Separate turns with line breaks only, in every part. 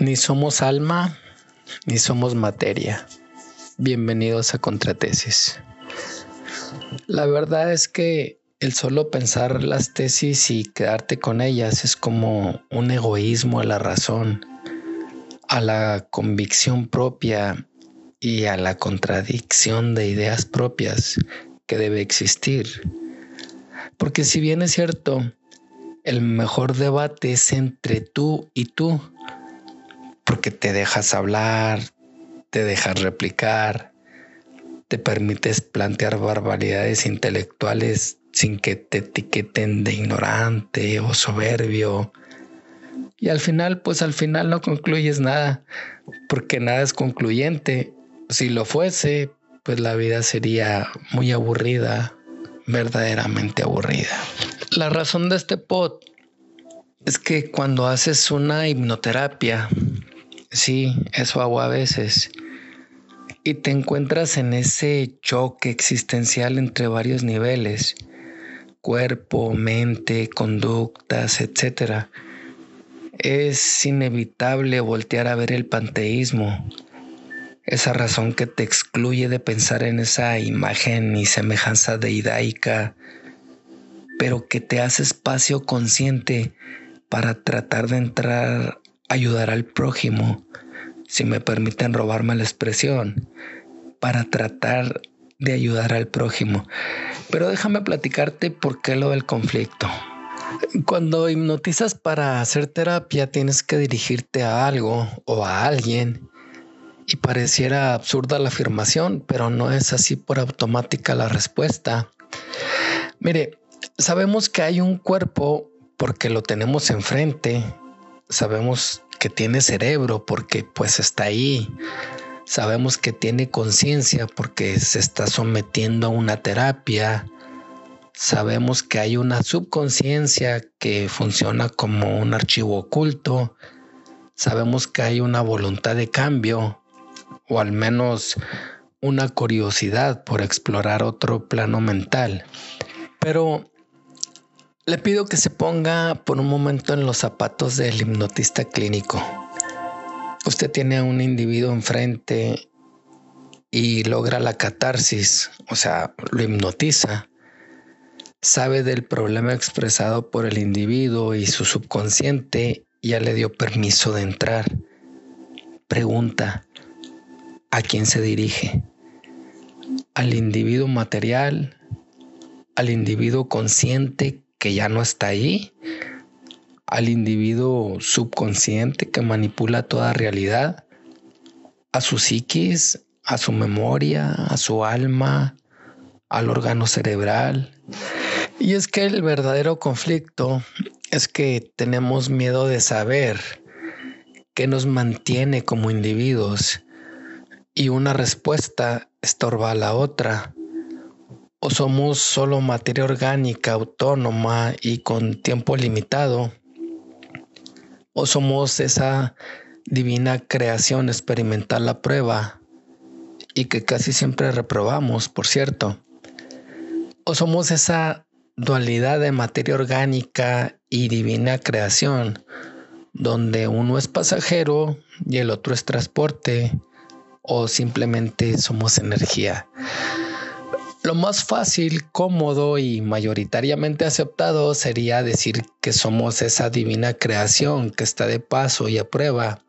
Ni somos alma, ni somos materia. Bienvenidos a Contratesis. La verdad es que el solo pensar las tesis y quedarte con ellas es como un egoísmo a la razón, a la convicción propia y a la contradicción de ideas propias que debe existir. Porque si bien es cierto, el mejor debate es entre tú y tú, porque te dejas hablar, te dejas replicar, te permites plantear barbaridades intelectuales sin que te etiqueten de ignorante o soberbio. Y al final, pues al final no concluyes nada, porque nada es concluyente. Si lo fuese, pues la vida sería muy aburrida, verdaderamente aburrida. La razón de este pod es que cuando haces una hipnoterapia, Sí, eso hago a veces. Y te encuentras en ese choque existencial entre varios niveles, cuerpo, mente, conductas, etc. Es inevitable voltear a ver el panteísmo, esa razón que te excluye de pensar en esa imagen y semejanza deidaica, pero que te hace espacio consciente para tratar de entrar ayudar al prójimo, si me permiten robarme la expresión, para tratar de ayudar al prójimo. Pero déjame platicarte por qué lo del conflicto. Cuando hipnotizas para hacer terapia tienes que dirigirte a algo o a alguien y pareciera absurda la afirmación, pero no es así por automática la respuesta. Mire, sabemos que hay un cuerpo porque lo tenemos enfrente sabemos que tiene cerebro porque pues está ahí. Sabemos que tiene conciencia porque se está sometiendo a una terapia. Sabemos que hay una subconsciencia que funciona como un archivo oculto. Sabemos que hay una voluntad de cambio o al menos una curiosidad por explorar otro plano mental. Pero le pido que se ponga por un momento en los zapatos del hipnotista clínico. Usted tiene a un individuo enfrente y logra la catarsis, o sea, lo hipnotiza. Sabe del problema expresado por el individuo y su subconsciente ya le dio permiso de entrar. Pregunta, ¿a quién se dirige? ¿Al individuo material? ¿Al individuo consciente que ya no está ahí, al individuo subconsciente que manipula toda realidad, a su psiquis, a su memoria, a su alma, al órgano cerebral. Y es que el verdadero conflicto es que tenemos miedo de saber qué nos mantiene como individuos y una respuesta estorba a la otra o somos solo materia orgánica autónoma y con tiempo limitado, o somos esa divina creación experimental a prueba y que casi siempre reprobamos, por cierto, o somos esa dualidad de materia orgánica y divina creación, donde uno es pasajero y el otro es transporte, o simplemente somos energía. Lo más fácil, cómodo y mayoritariamente aceptado sería decir que somos esa divina creación que está de paso y a prueba.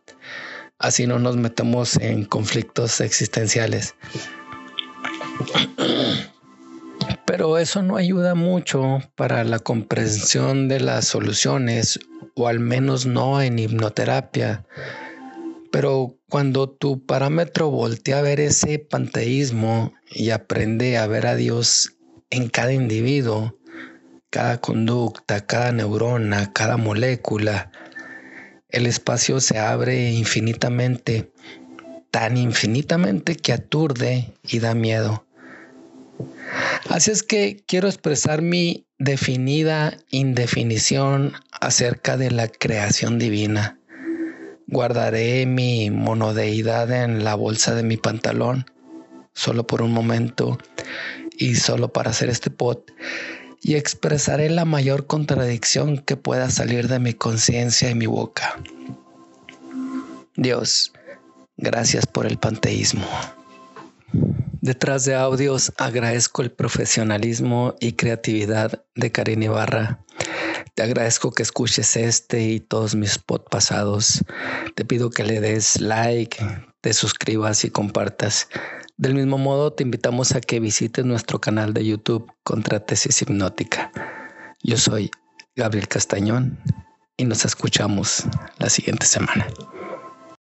Así no nos metemos en conflictos existenciales. Pero eso no ayuda mucho para la comprensión de las soluciones, o al menos no en hipnoterapia pero cuando tu parámetro voltea a ver ese panteísmo y aprende a ver a Dios en cada individuo, cada conducta, cada neurona, cada molécula, el espacio se abre infinitamente, tan infinitamente que aturde y da miedo. Así es que quiero expresar mi definida indefinición acerca de la creación divina. Guardaré mi monodeidad en la bolsa de mi pantalón, solo por un momento y solo para hacer este pot, y expresaré la mayor contradicción que pueda salir de mi conciencia y mi boca. Dios, gracias por el panteísmo. Detrás de audios agradezco el profesionalismo y creatividad de Karin Ibarra. Te agradezco que escuches este y todos mis pod pasados. Te pido que le des like, te suscribas y compartas. Del mismo modo, te invitamos a que visites nuestro canal de YouTube Contra Tesis Hipnótica. Yo soy Gabriel Castañón y nos escuchamos la siguiente semana.